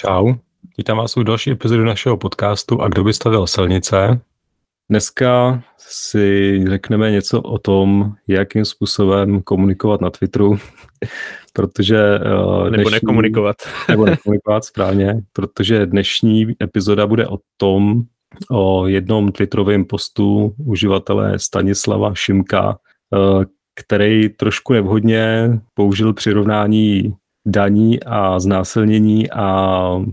Čau, vítám vás u další epizody našeho podcastu A kdo by stavil silnice. Dneska si řekneme něco o tom, jakým způsobem komunikovat na Twitteru, protože... Uh, dnešní, nebo nekomunikovat. nebo nekomunikovat správně, protože dnešní epizoda bude o tom, o jednom Twitterovém postu uživatele Stanislava Šimka, uh, který trošku nevhodně použil přirovnání daní a znásilnění a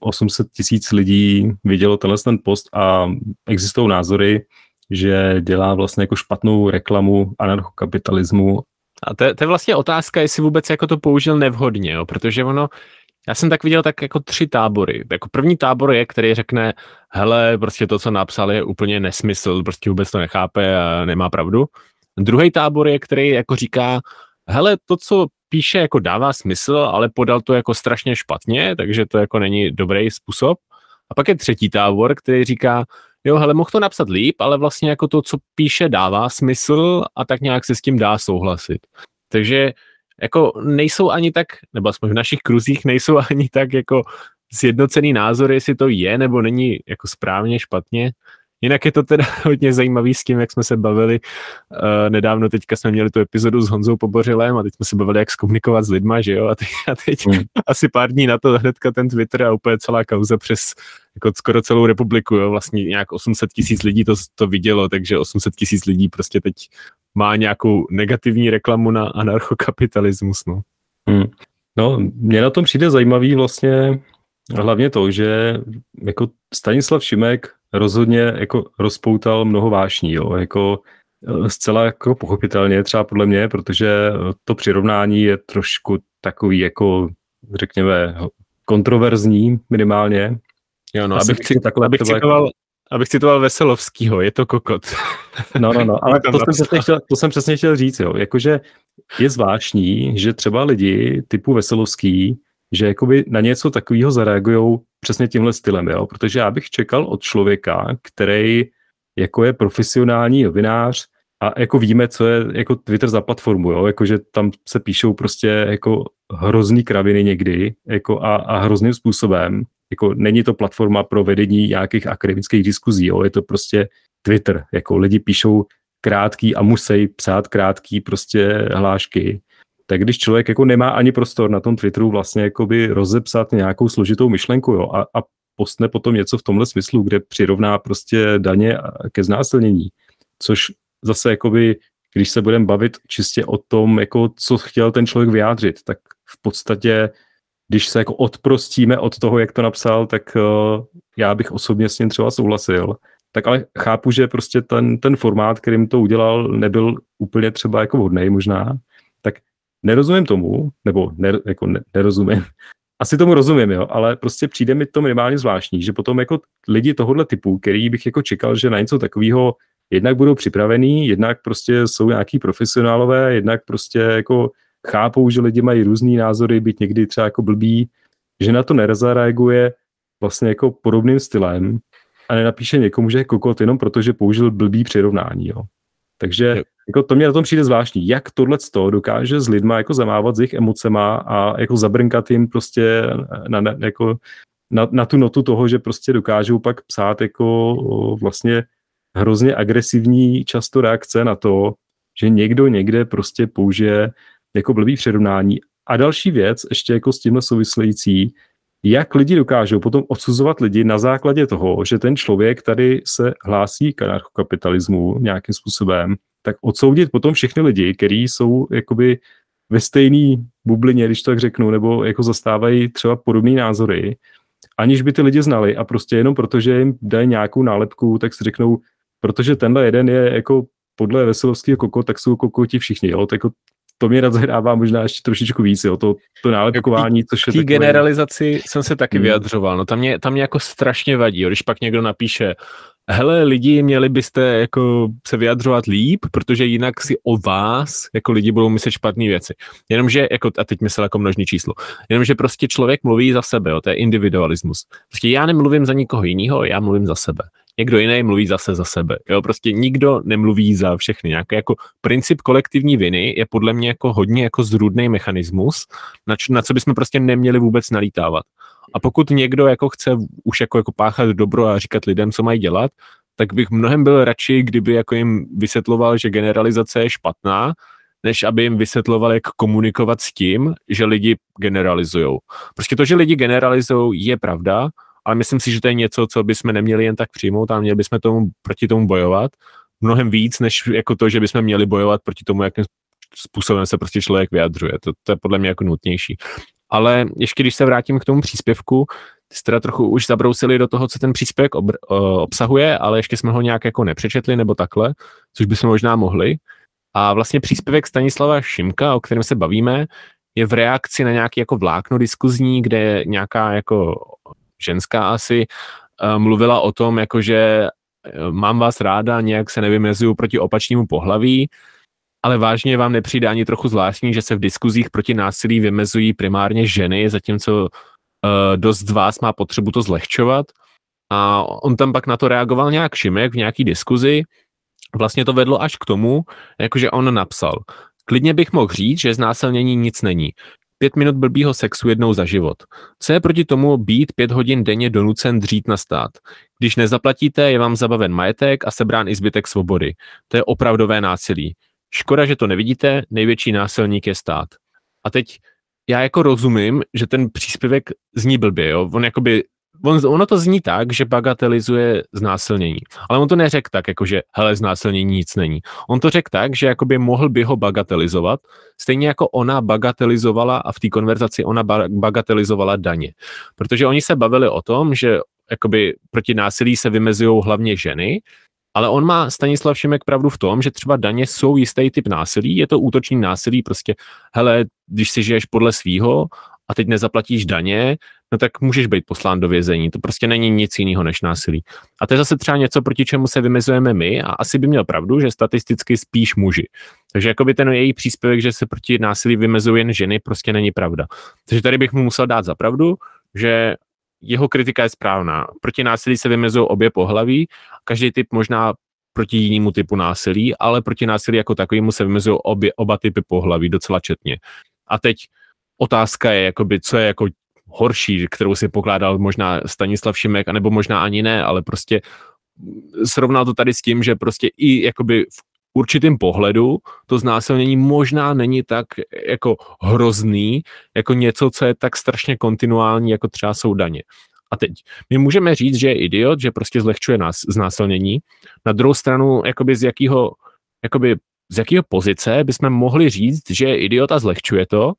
800 tisíc lidí vidělo tenhle ten post a existují názory, že dělá vlastně jako špatnou reklamu anarchokapitalismu. A to, to je vlastně otázka, jestli vůbec jako to použil nevhodně, jo? protože ono, já jsem tak viděl tak jako tři tábory. Jako první tábor je, který řekne, hele, prostě to, co napsal, je úplně nesmysl, prostě vůbec to nechápe a nemá pravdu. Druhý tábor je, který jako říká, hele, to, co píše, jako dává smysl, ale podal to jako strašně špatně, takže to jako není dobrý způsob. A pak je třetí tábor, který říká, jo, hele, mohl to napsat líp, ale vlastně jako to, co píše, dává smysl a tak nějak se s tím dá souhlasit. Takže jako nejsou ani tak, nebo aspoň v našich kruzích nejsou ani tak jako sjednocený názory, jestli to je nebo není jako správně, špatně. Jinak je to teda hodně zajímavý s tím, jak jsme se bavili. Uh, nedávno teďka jsme měli tu epizodu s Honzou Pobořilem a teď jsme se bavili, jak zkomunikovat s lidma, že jo? A teď, a teď mm. asi pár dní na to hnedka ten Twitter a úplně celá kauza přes jako skoro celou republiku, jo? Vlastně nějak 800 tisíc lidí to, to vidělo, takže 800 tisíc lidí prostě teď má nějakou negativní reklamu na anarchokapitalismus, no. Mm. No, mě na tom přijde zajímavý vlastně hlavně to, že jako Stanislav Šimek rozhodně jako rozpoutal mnoho vášní, jo, jako eh, zcela jako pochopitelně třeba podle mě, protože to přirovnání je trošku takový jako řekněme kontroverzní minimálně. Jo, no, abych, si, takhle abych, citoval, jako... abych citoval Veselovskýho, je to kokot. No, no, no, ale to jsem, přesně chtěl, to jsem přesně chtěl říct, jo, jakože je zvláštní, že třeba lidi typu Veselovský že jakoby na něco takového zareagují přesně tímhle stylem, jo? protože já bych čekal od člověka, který jako je profesionální novinář a jako víme, co je jako Twitter za platformu, jo? Jako, že tam se píšou prostě jako hrozný kraviny někdy jako a, a hrozným způsobem. Jako není to platforma pro vedení nějakých akademických diskuzí, jo? je to prostě Twitter, jako lidi píšou krátký a musí psát krátký prostě hlášky tak když člověk jako nemá ani prostor na tom Twitteru vlastně jakoby rozepsat nějakou složitou myšlenku jo, a, a postne potom něco v tomhle smyslu, kde přirovná prostě daně ke znásilnění, což zase jakoby, když se budeme bavit čistě o tom, jako co chtěl ten člověk vyjádřit, tak v podstatě, když se jako odprostíme od toho, jak to napsal, tak uh, já bych osobně s ním třeba souhlasil, tak ale chápu, že prostě ten, ten formát, kterým to udělal, nebyl úplně třeba jako vhodný možná, nerozumím tomu, nebo ne, jako ne, nerozumím, asi tomu rozumím, jo, ale prostě přijde mi to minimálně zvláštní, že potom jako lidi tohohle typu, který bych jako čekal, že na něco takového jednak budou připravený, jednak prostě jsou nějaký profesionálové, jednak prostě jako chápou, že lidi mají různý názory, být někdy třeba jako blbý, že na to nezareaguje vlastně jako podobným stylem a nenapíše někomu, že je kokot jenom protože použil blbý přirovnání, jo. Takže jako to mě na tom přijde zvláštní, jak tohle dokáže s lidma jako zamávat s jejich emocema a jako zabrnkat jim prostě na, na, jako na, na tu notu toho, že prostě dokážou pak psát jako vlastně hrozně agresivní často reakce na to, že někdo někde prostě použije jako blbý přirovnání. A další věc, ještě jako s tímhle související, jak lidi dokážou potom odsuzovat lidi na základě toho, že ten člověk tady se hlásí k anarchokapitalismu nějakým způsobem, tak odsoudit potom všechny lidi, kteří jsou jakoby ve stejné bublině, když to tak řeknu, nebo jako zastávají třeba podobné názory, aniž by ty lidi znali a prostě jenom protože jim dají nějakou nálepku, tak si řeknou, protože tenhle jeden je jako podle Veselovského koko, tak jsou kokoti všichni, jo, tak jako to mě rozhrává možná ještě trošičku víc, jo, to, to nálepkování, což je takové... generalizaci jsem se taky hmm. vyjadřoval, no tam mě, tam mě jako strašně vadí, jo, když pak někdo napíše, hele lidi, měli byste jako se vyjadřovat líp, protože jinak si o vás jako lidi budou myslet špatné věci. Jenomže, jako, a teď myslel jako množný číslo, jenomže prostě člověk mluví za sebe, jo, to je individualismus. Prostě já nemluvím za nikoho jiného, já mluvím za sebe. Někdo jiný mluví zase za sebe. Jo, prostě nikdo nemluví za všechny. Nějaký jako princip kolektivní viny je podle mě jako hodně jako zrůdný mechanismus, na, č- na co bychom prostě neměli vůbec nalítávat. A pokud někdo jako chce už jako, jako páchat dobro a říkat lidem, co mají dělat, tak bych mnohem byl radši, kdyby jako jim vysvětloval, že generalizace je špatná, než aby jim vysvětloval, jak komunikovat s tím, že lidi generalizují. Prostě to, že lidi generalizují, je pravda, ale myslím si, že to je něco, co bychom neměli jen tak přijmout a měli bychom tomu, proti tomu bojovat mnohem víc, než jako to, že bychom měli bojovat proti tomu, jakým způsobem se prostě člověk vyjadřuje. To, to je podle mě jako nutnější. Ale ještě když se vrátím k tomu příspěvku, ty jste teda trochu už zabrousili do toho, co ten příspěvek ob, obsahuje, ale ještě jsme ho nějak jako nepřečetli nebo takhle, což bychom možná mohli. A vlastně příspěvek Stanislava Šimka, o kterém se bavíme, je v reakci na nějaký jako vlákno diskuzní, kde nějaká jako ženská asi uh, mluvila o tom, jako že uh, mám vás ráda, nějak se nevymezuju proti opačnému pohlaví, ale vážně vám nepřijde ani trochu zvláštní, že se v diskuzích proti násilí vymezují primárně ženy, zatímco uh, dost z vás má potřebu to zlehčovat. A on tam pak na to reagoval nějak Šimek v nějaký diskuzi. Vlastně to vedlo až k tomu, jakože on napsal, klidně bych mohl říct, že znásilnění nic není. Pět minut blbýho sexu jednou za život. Co je proti tomu být pět hodin denně donucen dřít na stát? Když nezaplatíte, je vám zabaven majetek a sebrán i zbytek svobody. To je opravdové násilí. Škoda, že to nevidíte, největší násilník je stát. A teď já jako rozumím, že ten příspěvek zní blbě, jo? On jakoby on, ono to zní tak, že bagatelizuje znásilnění. Ale on to neřekl tak, jako že hele, znásilnění nic není. On to řekl tak, že jakoby mohl by ho bagatelizovat, stejně jako ona bagatelizovala a v té konverzaci ona bagatelizovala daně. Protože oni se bavili o tom, že jakoby proti násilí se vymezují hlavně ženy, ale on má Stanislav Šimek pravdu v tom, že třeba daně jsou jistý typ násilí, je to útočný násilí, prostě hele, když si žiješ podle svýho a teď nezaplatíš daně, no tak můžeš být poslán do vězení. To prostě není nic jiného než násilí. A to je zase třeba něco, proti čemu se vymezujeme my a asi by měl pravdu, že statisticky spíš muži. Takže jakoby ten její příspěvek, že se proti násilí vymezují jen ženy, prostě není pravda. Takže tady bych mu musel dát za pravdu, že jeho kritika je správná. Proti násilí se vymezují obě pohlaví, každý typ možná proti jinému typu násilí, ale proti násilí jako takovému se vymezují obě, oba typy pohlaví docela četně. A teď otázka je, jakoby, co je jako horší, kterou si pokládal možná Stanislav Šimek, anebo možná ani ne, ale prostě srovnal to tady s tím, že prostě i jakoby v určitým pohledu to znásilnění možná není tak jako hrozný, jako něco, co je tak strašně kontinuální, jako třeba jsou daně. A teď, my můžeme říct, že je idiot, že prostě zlehčuje nás znásilnění. Na druhou stranu, jakoby z jakého, jakoby z jakého pozice bychom mohli říct, že je idiot a zlehčuje to,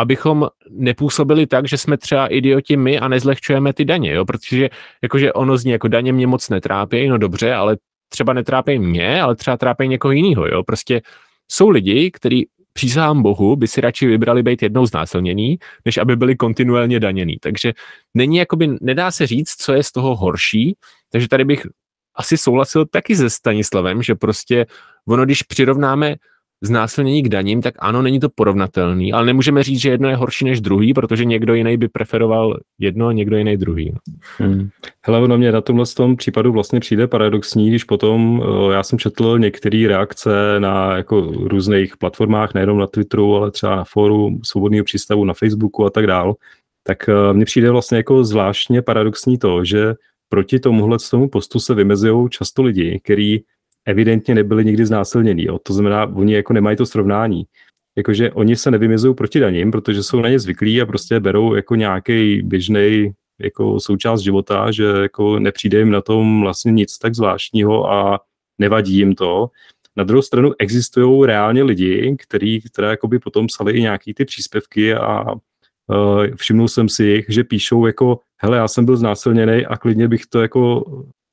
abychom nepůsobili tak, že jsme třeba idioti my a nezlehčujeme ty daně, jo? protože jakože ono zní jako daně mě moc netrápí, no dobře, ale třeba netrápí mě, ale třeba trápí někoho jiného, jo? prostě jsou lidi, kteří přísahám Bohu, by si radši vybrali být jednou znásilněný, než aby byli kontinuálně daněný. Takže není jakoby, nedá se říct, co je z toho horší, takže tady bych asi souhlasil taky se Stanislavem, že prostě ono, když přirovnáme znásilnění k daním, tak ano, není to porovnatelný, ale nemůžeme říct, že jedno je horší než druhý, protože někdo jiný by preferoval jedno, někdo jiný druhý. No. Hmm. Hele, ono mě na tomhle tom případu vlastně přijde paradoxní, když potom eh, já jsem četl některé reakce na jako různých platformách, nejenom na Twitteru, ale třeba na fóru Svobodného přístavu, na Facebooku a tak dál, tak eh, mně přijde vlastně jako zvláštně paradoxní to, že proti tomuhle tomu postu se vymezují často lidi, kteří evidentně nebyli nikdy znásilnění. To znamená, oni jako nemají to srovnání. Jakože oni se nevymezují proti daním, protože jsou na ně zvyklí a prostě berou jako nějaký běžný jako součást života, že jako nepřijde jim na tom vlastně nic tak zvláštního a nevadí jim to. Na druhou stranu existují reálně lidi, který, které jakoby potom psali i nějaký ty příspěvky a uh, všimnul jsem si jich, že píšou jako, hele, já jsem byl znásilněný a klidně bych to jako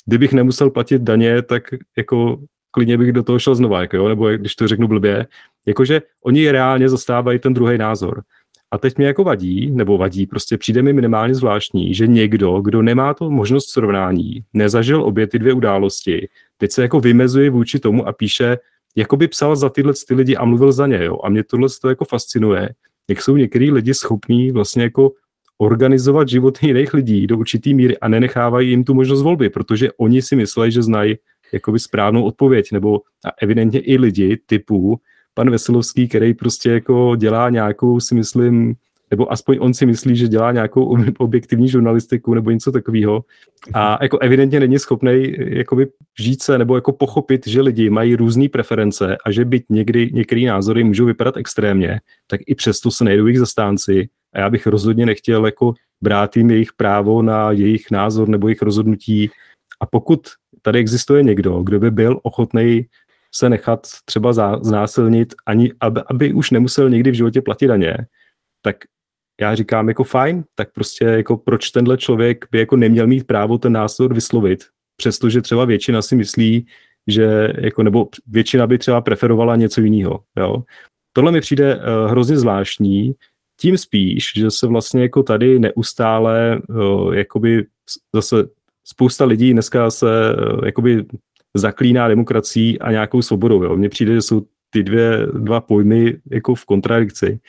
kdybych nemusel platit daně, tak jako klidně bych do toho šel znova, jako jo? nebo když to řeknu blbě, jakože oni reálně zastávají ten druhý názor. A teď mě jako vadí, nebo vadí, prostě přijde mi minimálně zvláštní, že někdo, kdo nemá to možnost srovnání, nezažil obě ty dvě události, teď se jako vymezuje vůči tomu a píše, jako by psal za tyhle ty lidi a mluvil za ně, jo. A mě tohle to jako fascinuje, jak jsou některý lidi schopní vlastně jako organizovat životy jiných lidí do určitý míry a nenechávají jim tu možnost volby, protože oni si myslí, že znají jakoby správnou odpověď, nebo a evidentně i lidi typu pan Veselovský, který prostě jako dělá nějakou, si myslím, nebo aspoň on si myslí, že dělá nějakou objektivní žurnalistiku nebo něco takového. A jako evidentně není schopný jakoby žít se nebo jako pochopit, že lidi mají různé preference a že byť někdy některé názory můžou vypadat extrémně, tak i přesto se nejdou jejich zastánci. A já bych rozhodně nechtěl jako brát jim jejich právo na jejich názor nebo jejich rozhodnutí. A pokud tady existuje někdo, kdo by byl ochotný se nechat třeba znásilnit, ani aby, aby už nemusel někdy v životě platit daně, tak já říkám jako fajn, tak prostě jako proč tenhle člověk by jako neměl mít právo ten názor vyslovit, přestože třeba většina si myslí, že jako, nebo většina by třeba preferovala něco jiného, jo. Tohle mi přijde uh, hrozně zvláštní, tím spíš, že se vlastně jako tady neustále uh, jakoby zase spousta lidí dneska se uh, jakoby zaklíná demokracií a nějakou svobodou. Jo. Mně přijde, že jsou ty dvě, dva pojmy jako v kontradikci.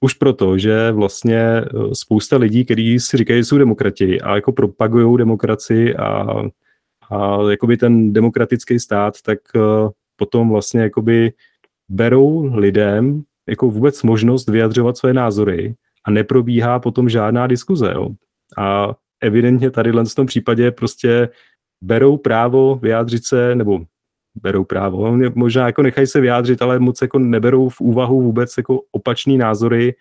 Už proto, že vlastně eh, spousta lidí, kteří si říkají, že jsou demokrati a jako propagují demokracii a, a jakoby ten demokratický stát, tak potom vlastně jakoby berou lidem jako vůbec možnost vyjadřovat své názory a neprobíhá potom žádná diskuze. Jo. A evidentně tady v tom případě prostě berou právo vyjádřit se, nebo berou právo, možná jako nechají se vyjádřit, ale moc jako neberou v úvahu vůbec jako opačný názory,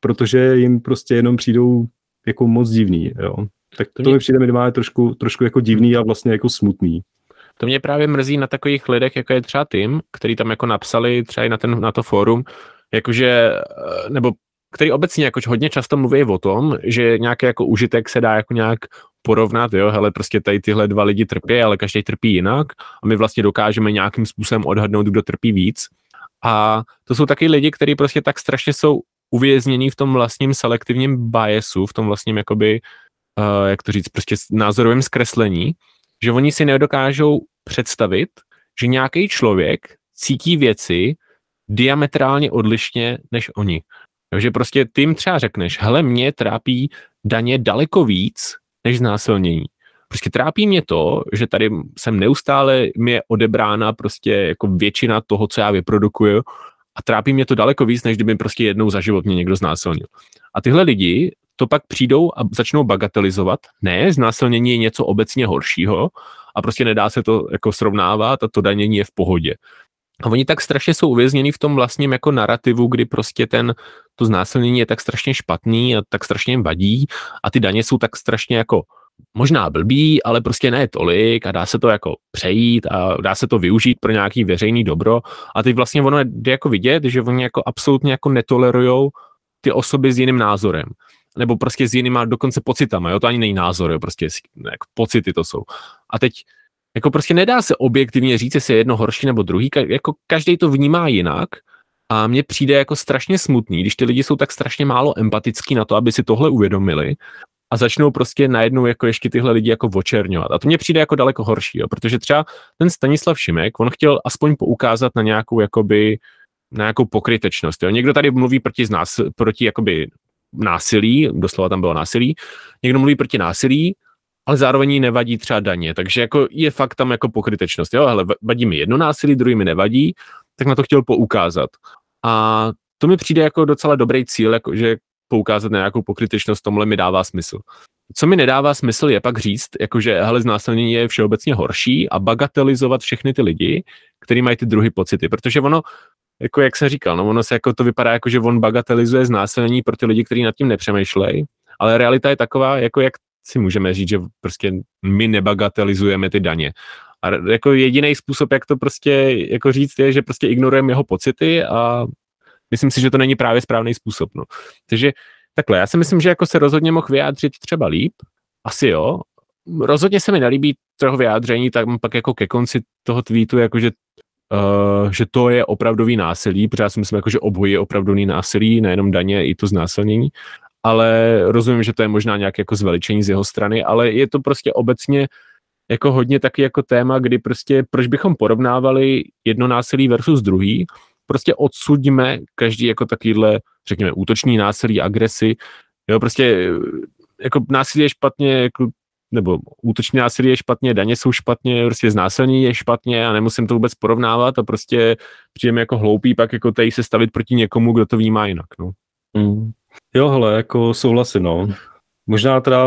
protože jim prostě jenom přijdou jako moc divný, jo. Tak to, to mě... mi přijde minimálně trošku, trošku jako divný a vlastně jako smutný. To mě právě mrzí na takových lidech, jako je třeba Tim, který tam jako napsali třeba i na, ten, na to fórum, jakože, eh, nebo který obecně jakož hodně často mluví o tom, že nějaký jako užitek se dá jako nějak porovnat, jo, hele, prostě tady tyhle dva lidi trpí, ale každý trpí jinak a my vlastně dokážeme nějakým způsobem odhadnout, kdo trpí víc. A to jsou taky lidi, kteří prostě tak strašně jsou uvěznění v tom vlastním selektivním biasu, v tom vlastním jakoby, uh, jak to říct, prostě názorovém zkreslení, že oni si nedokážou představit, že nějaký člověk cítí věci diametrálně odlišně než oni. Takže prostě ty jim třeba řekneš, hele, mě trápí daně daleko víc než znásilnění. Prostě trápí mě to, že tady jsem neustále, mi je odebrána prostě jako většina toho, co já vyprodukuju a trápí mě to daleko víc, než kdyby prostě jednou za život mě někdo znásilnil. A tyhle lidi to pak přijdou a začnou bagatelizovat. Ne, znásilnění je něco obecně horšího a prostě nedá se to jako srovnávat a to danění je v pohodě. A oni tak strašně jsou uvězněni v tom vlastním jako narrativu, kdy prostě ten, to znásilnění je tak strašně špatný a tak strašně jim vadí a ty daně jsou tak strašně jako možná blbý, ale prostě ne tolik a dá se to jako přejít a dá se to využít pro nějaký veřejný dobro a teď vlastně ono jde jako vidět, že oni jako absolutně jako netolerujou ty osoby s jiným názorem nebo prostě s jinýma dokonce pocitama, jo, to ani není názor, jo, prostě jako pocity to jsou. A teď jako prostě nedá se objektivně říct, jestli je jedno horší nebo druhý, jako každý to vnímá jinak a mně přijde jako strašně smutný, když ty lidi jsou tak strašně málo empatický na to, aby si tohle uvědomili a začnou prostě najednou jako ještě tyhle lidi jako očerňovat. A to mně přijde jako daleko horší, jo, protože třeba ten Stanislav Šimek, on chtěl aspoň poukázat na nějakou jakoby na nějakou pokrytečnost. Jo. Někdo tady mluví proti, nás, proti jakoby násilí, doslova tam bylo násilí, někdo mluví proti násilí, ale zároveň jí nevadí třeba daně, takže jako je fakt tam jako pokrytečnost. Jo, ale vadí mi jedno násilí, druhý mi nevadí, tak na to chtěl poukázat. A to mi přijde jako docela dobrý cíl, jako že poukázat na nějakou pokrytečnost, tomhle mi dává smysl. Co mi nedává smysl je pak říct, jakože hele, znásilnění je všeobecně horší a bagatelizovat všechny ty lidi, kteří mají ty druhy pocity, protože ono, jako jak jsem říkal, no ono se jako to vypadá jako, že on bagatelizuje znásilnění pro ty lidi, kteří nad tím nepřemýšlejí, ale realita je taková, jako jak si můžeme říct, že prostě my nebagatelizujeme ty daně. A jako jediný způsob, jak to prostě jako říct, je, že prostě ignorujeme jeho pocity a myslím si, že to není právě správný způsob. No. Takže takhle, já si myslím, že jako se rozhodně mohl vyjádřit třeba líp, asi jo. Rozhodně se mi nelíbí toho vyjádření, tak pak jako ke konci toho tweetu, jakože Uh, že to je opravdový násilí, protože já si myslím, jako, že obojí je opravdový násilí, nejenom daně, i to znásilnění ale rozumím, že to je možná nějaké jako zveličení z jeho strany, ale je to prostě obecně jako hodně taky jako téma, kdy prostě proč bychom porovnávali jedno násilí versus druhý, prostě odsuďme každý jako takovýhle, řekněme, útočný násilí, agresi, jo, prostě jako násilí je špatně, jako, nebo útočný násilí je špatně, daně jsou špatně, prostě znásilní je špatně a nemusím to vůbec porovnávat a prostě přijdeme jako hloupý pak jako tady se stavit proti někomu, kdo to vnímá jinak, no. Mm. Jo, hele, jako souhlasím, no. Možná teda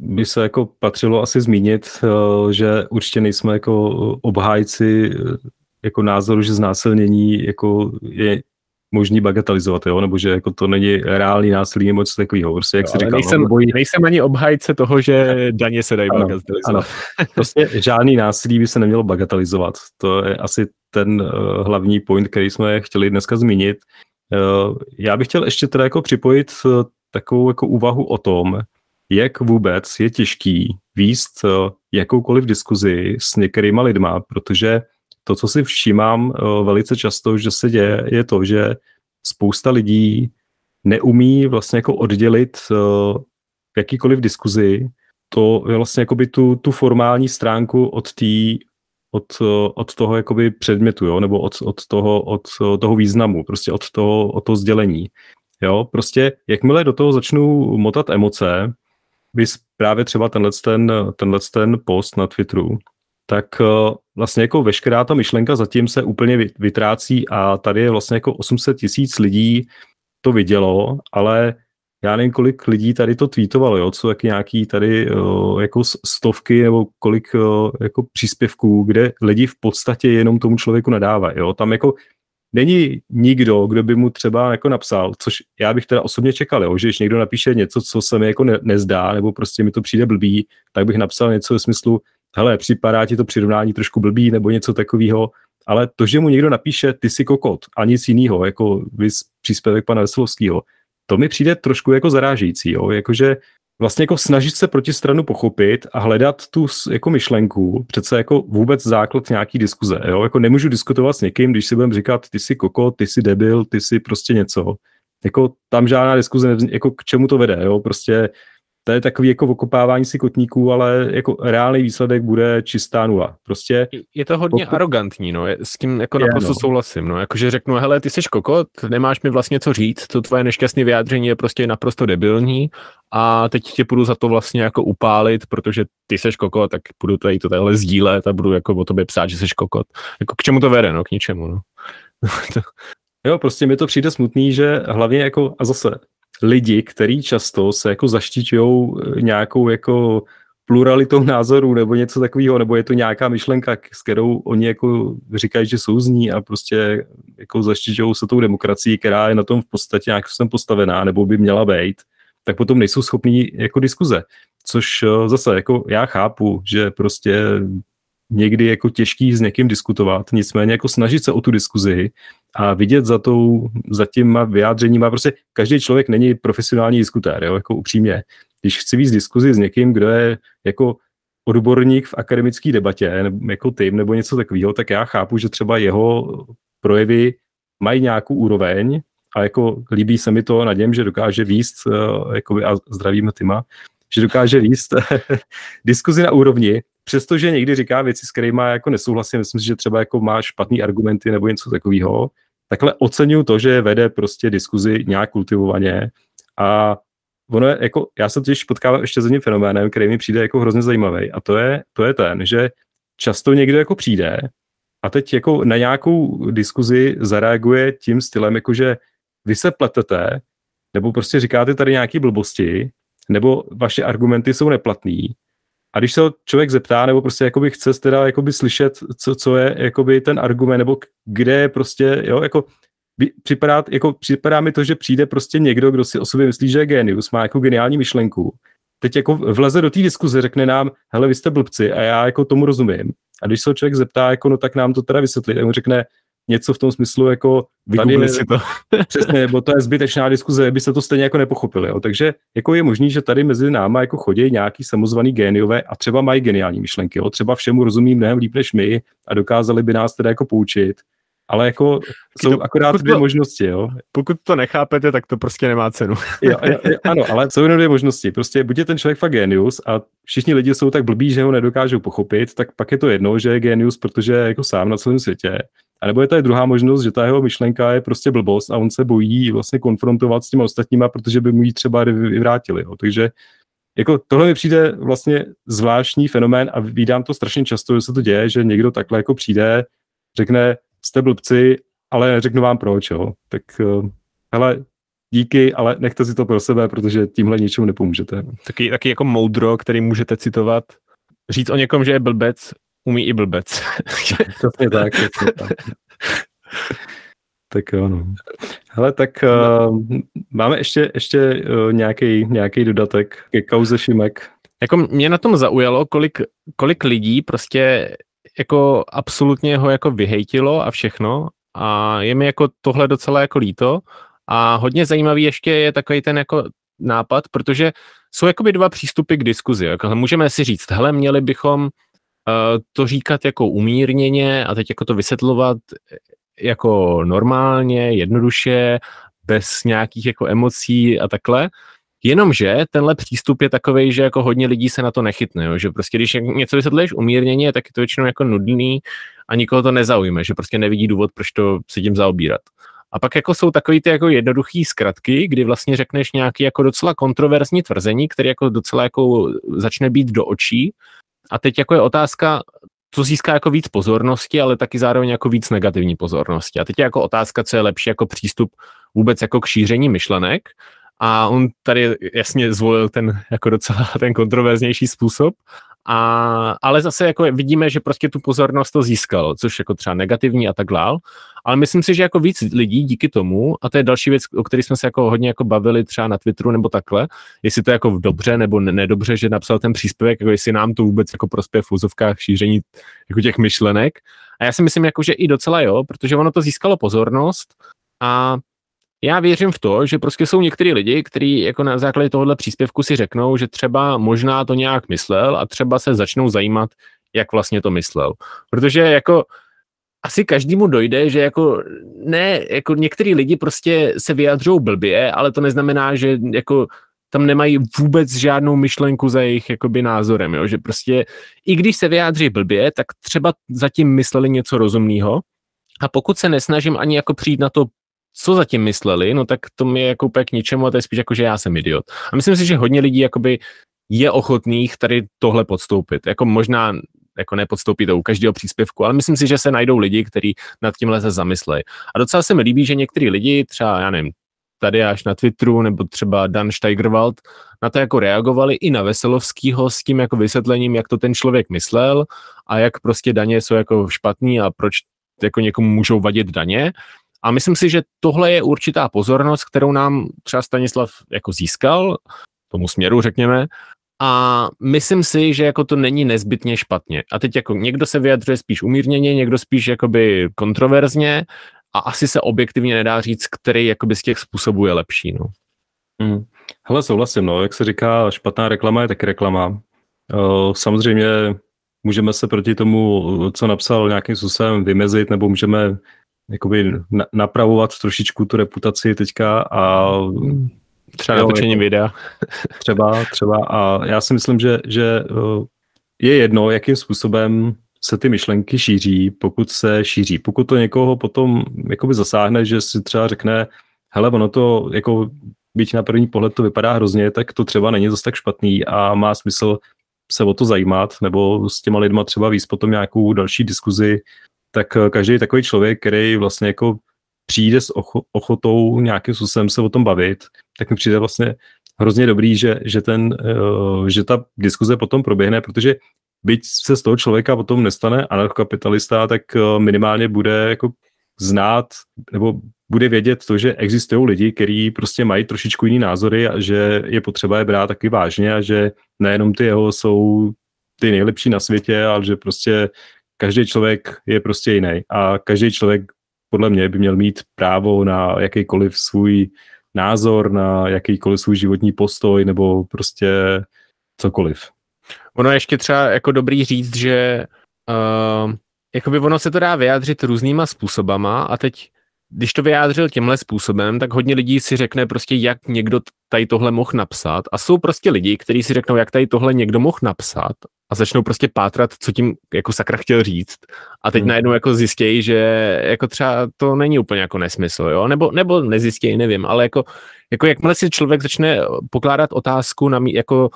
by se jako patřilo asi zmínit, eh, že určitě nejsme jako obhájci eh, jako názoru, že znásilnění jako je možný bagatelizovat, jo? nebo že jako to není reálný násilí nebo něco takového. Prostě, jak jo, říkal, nejsem, no, bojí... nejsem ani obhajce toho, že daně se dají ano, bagatelizovat. Ano. Prostě žádný násilí by se nemělo bagatelizovat. To je asi ten uh, hlavní point, který jsme chtěli dneska zmínit. Uh, já bych chtěl ještě teda jako připojit uh, takovou jako úvahu o tom, jak vůbec je těžký výst uh, jakoukoliv diskuzi s některýma lidma, protože to, co si všímám velice často, že se děje, je to, že spousta lidí neumí vlastně jako oddělit jakýkoliv diskuzi, to vlastně jakoby tu, tu formální stránku od té od, od toho jakoby předmětu, jo? nebo od, od, toho, od toho významu, prostě od toho, od toho sdělení. Jo? Prostě jakmile do toho začnu motat emoce, bys právě třeba tenhle ten, tenhle ten post na Twitteru, tak eh, vlastně jako veškerá ta myšlenka zatím se úplně vytrácí a tady je vlastně jako 800 tisíc lidí to vidělo, ale já nevím, kolik lidí tady to tweetovalo, jo, co jak nějaký tady uh, jako stovky nebo kolik uh, jako příspěvků, kde lidi v podstatě jenom tomu člověku nadávají, jo, tam jako není nikdo, kdo by mu třeba jako napsal, což já bych teda osobně čekal, jo, že když někdo napíše něco, co se mi jako ne, nezdá, nebo prostě mi to přijde blbý, tak bych napsal něco ve smyslu, hele, připadá ti to přirovnání trošku blbý, nebo něco takového, ale to, že mu někdo napíše, ty jsi kokot a nic jiného, jako vys příspěvek pana Veselovského, to mi přijde trošku jako zarážející, jo? jakože vlastně jako snažit se proti stranu pochopit a hledat tu jako myšlenku, přece jako vůbec základ nějaký diskuze, jo? jako nemůžu diskutovat s někým, když si budem říkat, ty jsi koko, ty jsi debil, ty jsi prostě něco, jako tam žádná diskuze, jako k čemu to vede, jo? prostě to je takový jako okopávání si kotníků, ale jako reálný výsledek bude čistá nula. Prostě je to hodně pokud... arrogantní, no, s tím jako je, naprosto no. souhlasím, no, jakože řeknu, hele, ty jsi kokot, nemáš mi vlastně co říct, to tvoje nešťastné vyjádření je prostě naprosto debilní a teď tě budu za to vlastně jako upálit, protože ty seš kokot, tak budu tady to takhle sdílet a budu jako o tobě psát, že seš kokot. Jako k čemu to vede, no, k ničemu, no. Jo, prostě mi to přijde smutný, že hlavně jako, a zase, lidi, kteří často se jako zaštiťují eh, nějakou jako pluralitou názorů nebo něco takového, nebo je to nějaká myšlenka, s kterou oni jako říkají, že jsou z ní a prostě jako zaštiťují se tou demokracií, která je na tom v podstatě nějak jsem postavená, nebo by měla být, tak potom nejsou schopní jako diskuze. Což eh, zase jako já chápu, že prostě někdy jako těžký s někým diskutovat, nicméně jako snažit se o tu diskuzi a vidět za, tou, za těma vyjádřeníma, prostě každý člověk není profesionální diskutér, jo, jako upřímně. Když chci víc diskuzi s někým, kdo je jako odborník v akademické debatě, nebo jako tým, nebo něco takového, tak já chápu, že třeba jeho projevy mají nějakou úroveň a jako líbí se mi to na něm, že dokáže výst, jakoby, a zdravíme Tyma, že dokáže výst diskuzi na úrovni, přestože někdy říká věci, s kterými jako nesouhlasím, myslím si, že třeba jako má špatný argumenty nebo něco takového, takhle oceňuju to, že vede prostě diskuzi nějak kultivovaně a ono je jako, já se totiž potkávám ještě s jedním fenoménem, který mi přijde jako hrozně zajímavý a to je, to je ten, že často někdo jako přijde a teď jako na nějakou diskuzi zareaguje tím stylem, jako že vy se pletete, nebo prostě říkáte tady nějaké blbosti, nebo vaše argumenty jsou neplatný a když se člověk zeptá, nebo prostě jakoby chce teda jakoby slyšet, co, co je jakoby ten argument, nebo kde je prostě, jo, jako připadá, jako připadá mi to, že přijde prostě někdo, kdo si o sobě myslí, že je genius, má jako geniální myšlenku. Teď jako vleze do té diskuze, řekne nám, hele, vy jste blbci a já jako tomu rozumím. A když se člověk zeptá, jako, no tak nám to teda vysvětlí, tak mu řekne, něco v tom smyslu, jako tady je, si to. přesně, nebo to je zbytečná diskuze, by se to stejně jako nepochopili. Jo. Takže jako je možný, že tady mezi náma jako chodí nějaký samozvaný géniové a třeba mají geniální myšlenky. Jo. Třeba všemu rozumí mnohem líp než my a dokázali by nás teda jako poučit. Ale jako jsou to, akorát dvě to, možnosti, jo. Pokud to nechápete, tak to prostě nemá cenu. jo, jo, jo, ano, ale jsou jenom dvě možnosti. Prostě buď je ten člověk fakt genius a všichni lidi jsou tak blbí, že ho nedokážou pochopit, tak pak je to jedno, že je genius, protože je jako sám na celém světě. A nebo je tady druhá možnost, že ta jeho myšlenka je prostě blbost a on se bojí vlastně konfrontovat s těmi ostatníma, protože by mu ji třeba vyvrátili. Jo. Takže jako tohle mi přijde vlastně zvláštní fenomén a vídám to strašně často, že se to děje, že někdo takhle jako přijde, řekne, jste blbci, ale řeknu vám proč, jo. Tak hele, díky, ale nechte si to pro sebe, protože tímhle ničemu nepomůžete. Taky, taky jako moudro, který můžete citovat. Říct o někom, že je blbec, umí i blbec. Přesně tak, přesně tak. Tak jo, no. Hele, tak uh, máme ještě, ještě uh, nějaký, nějaký dodatek ke kauze Šimek. Jako mě na tom zaujalo, kolik, kolik lidí prostě jako absolutně ho jako vyhejtilo a všechno a je mi jako tohle docela jako líto a hodně zajímavý ještě je takový ten jako nápad, protože jsou jakoby dva přístupy k diskuzi. Jako můžeme si říct, hele, měli bychom uh, to říkat jako umírněně a teď jako to vysvětlovat jako normálně, jednoduše, bez nějakých jako emocí a takhle. Jenomže tenhle přístup je takový, že jako hodně lidí se na to nechytne, jo? že prostě když něco vysvětlíš umírněně, tak je to většinou jako nudný a nikoho to nezaujme, že prostě nevidí důvod, proč to se tím zaobírat. A pak jako jsou takový ty jako jednoduchý zkratky, kdy vlastně řekneš nějaký jako docela kontroverzní tvrzení, který jako docela jako začne být do očí. A teď jako je otázka, co získá jako víc pozornosti, ale taky zároveň jako víc negativní pozornosti. A teď je jako otázka, co je lepší jako přístup vůbec jako k šíření myšlenek. A on tady jasně zvolil ten jako docela ten kontroverznější způsob. A, ale zase jako vidíme, že prostě tu pozornost to získal, což jako třeba negativní a tak dál. Ale myslím si, že jako víc lidí díky tomu, a to je další věc, o které jsme se jako hodně jako bavili třeba na Twitteru nebo takhle, jestli to je jako dobře nebo nedobře, že napsal ten příspěvek, jako jestli nám to vůbec jako prospěje v úzovkách šíření jako těch myšlenek. A já si myslím, jako, že i docela jo, protože ono to získalo pozornost a já věřím v to, že prostě jsou některý lidi, kteří jako na základě tohohle příspěvku si řeknou, že třeba možná to nějak myslel a třeba se začnou zajímat, jak vlastně to myslel. Protože jako asi každému dojde, že jako ne, jako některý lidi prostě se vyjadřují blbě, ale to neznamená, že jako tam nemají vůbec žádnou myšlenku za jejich jakoby názorem, jo? že prostě i když se vyjádří blbě, tak třeba zatím mysleli něco rozumného a pokud se nesnažím ani jako přijít na to, co zatím mysleli, no tak to mi je jako úplně k ničemu a to je spíš jako, že já jsem idiot. A myslím si, že hodně lidí jakoby je ochotných tady tohle podstoupit. Jako možná jako nepodstoupí to u každého příspěvku, ale myslím si, že se najdou lidi, kteří nad tímhle se zamyslejí. A docela se mi líbí, že některý lidi, třeba, já nevím, tady až na Twitteru, nebo třeba Dan Steigerwald, na to jako reagovali i na Veselovskýho s tím jako vysvětlením, jak to ten člověk myslel a jak prostě daně jsou jako špatný a proč jako někomu můžou vadit daně. A myslím si, že tohle je určitá pozornost, kterou nám třeba Stanislav jako získal, tomu směru řekněme, a myslím si, že jako to není nezbytně špatně. A teď jako někdo se vyjadřuje spíš umírněně, někdo spíš jakoby kontroverzně a asi se objektivně nedá říct, který jakoby z těch způsobů je lepší. No. Hmm. Hele, souhlasím, no. Jak se říká, špatná reklama je taky reklama. Uh, samozřejmě můžeme se proti tomu, co napsal, nějakým způsobem vymezit, nebo můžeme jakoby napravovat trošičku tu reputaci teďka a Třeba natočení jako, videa. třeba, třeba. A já si myslím, že, že eh, je jedno, jakým způsobem se ty myšlenky šíří, pokud se šíří. Pokud to někoho potom jakoby zasáhne, že si třeba řekne, hele, ono to jako byť na první pohled to vypadá hrozně, tak to třeba není zase tak špatný a má smysl se o to zajímat, nebo s těma lidma třeba víc potom nějakou další diskuzi, tak eh, každý takový člověk, který vlastně jako přijde s ochotou nějakým způsobem se o tom bavit, tak mi přijde vlastně hrozně dobrý, že, že, ten, uh, že ta diskuze potom proběhne, protože byť se z toho člověka potom nestane anarchokapitalista, tak uh, minimálně bude jako znát nebo bude vědět to, že existují lidi, kteří prostě mají trošičku jiný názory a že je potřeba je brát taky vážně a že nejenom ty jeho jsou ty nejlepší na světě, ale že prostě každý člověk je prostě jiný a každý člověk podle mě by měl mít právo na jakýkoliv svůj názor, na jakýkoliv svůj životní postoj nebo prostě cokoliv. Ono ještě třeba jako dobrý říct, že uh, jakoby ono se to dá vyjádřit různýma způsobama a teď když to vyjádřil tímhle způsobem, tak hodně lidí si řekne prostě, jak někdo tady tohle mohl napsat. A jsou prostě lidi, kteří si řeknou, jak tady tohle někdo mohl napsat a začnou prostě pátrat, co tím jako sakra chtěl říct. A teď hmm. najednou jako zjistějí, že jako třeba to není úplně jako nesmysl, jo? Nebo, nebo nezjistějí, nevím, ale jako, jako jakmile si člověk začne pokládat otázku na, jako,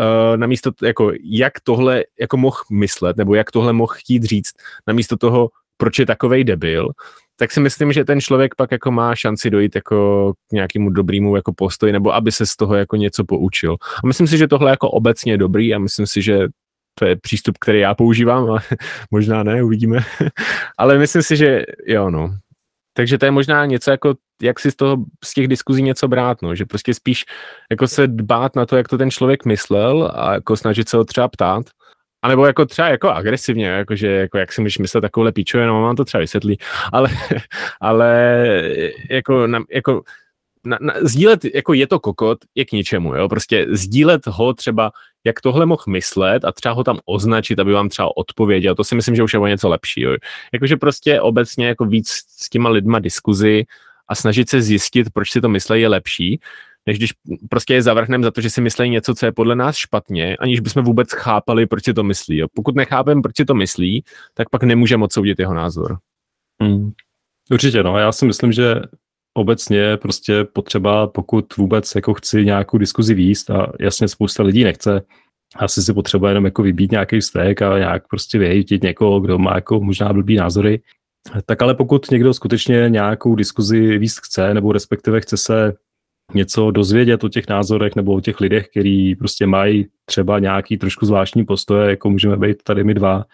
uh, na místo, jako jak tohle jako mohl myslet, nebo jak tohle mohl chtít říct, na místo toho, proč je takovej debil, tak si myslím, že ten člověk pak jako má šanci dojít jako k nějakému dobrému jako postoji, nebo aby se z toho jako něco poučil. A myslím si, že tohle jako obecně je dobrý a myslím si, že to je přístup, který já používám, ale možná ne, uvidíme. ale myslím si, že jo, no. Takže to je možná něco jako, jak si z toho, z těch diskuzí něco brát, no, že prostě spíš jako se dbát na to, jak to ten člověk myslel a jako snažit se ho třeba ptát, a nebo jako třeba jako agresivně, jako že jako jak si můžeš myslet takovouhle píčově, no mám to třeba vysvětlí, ale, ale jako, na, jako na, na, sdílet, jako je to kokot, je k ničemu, jo, prostě sdílet ho třeba, jak tohle mohl myslet a třeba ho tam označit, aby vám třeba odpověděl, to si myslím, že už je o něco lepší, jo. Jakože prostě obecně jako víc s těma lidma diskuzi a snažit se zjistit, proč si to myslí, je lepší, než když prostě je zavrhneme za to, že si myslí něco, co je podle nás špatně, aniž bychom vůbec chápali, proč si to myslí. Jo. Pokud nechápeme, proč si to myslí, tak pak nemůžeme odsoudit jeho názor. Hmm. Určitě, no. Já si myslím, že obecně prostě potřeba, pokud vůbec jako chci nějakou diskuzi výst a jasně spousta lidí nechce, asi si potřeba jenom jako vybít nějaký vztek a nějak prostě vyhejtit někoho, kdo má jako možná blbý názory. Tak ale pokud někdo skutečně nějakou diskuzi výst chce, nebo respektive chce se něco dozvědět o těch názorech nebo o těch lidech, kteří prostě mají třeba nějaký trošku zvláštní postoje, jako můžeme být tady my dva,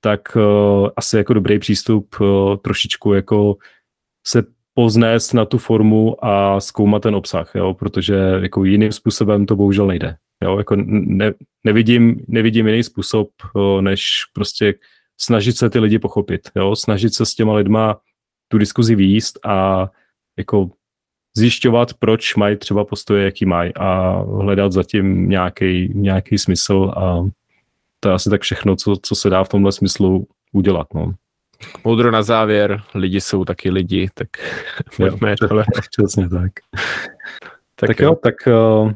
tak uh, asi jako dobrý přístup uh, trošičku jako se poznést na tu formu a zkoumat ten obsah, jo, protože jako jiným způsobem to bohužel nejde. Jo, jako ne, nevidím, nevidím jiný způsob, uh, než prostě snažit se ty lidi pochopit, jo, snažit se s těma lidma tu diskuzi výst a jako zjišťovat, proč mají třeba postoje, jaký mají a hledat zatím nějaký, nějaký smysl a to je asi tak všechno, co, co se dá v tomhle smyslu udělat. No. Moudro na závěr, lidi jsou taky lidi, tak pojďme jo, Přesně tak. tak. Tak jo, tak uh,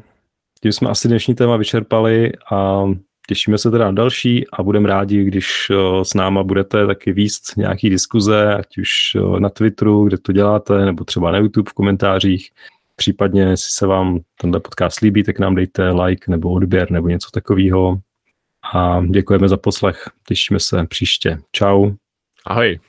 tím jsme asi dnešní téma vyčerpali a Těšíme se teda na další a budeme rádi, když eh, s náma budete taky výst nějaký diskuze, ať už eh, na Twitteru, kde to děláte, nebo třeba na YouTube v komentářích. Případně, jestli se vám tenhle podcast líbí, tak nám dejte like nebo odběr nebo něco takového. A děkujeme za poslech. Těšíme se příště. Čau. Ahoj.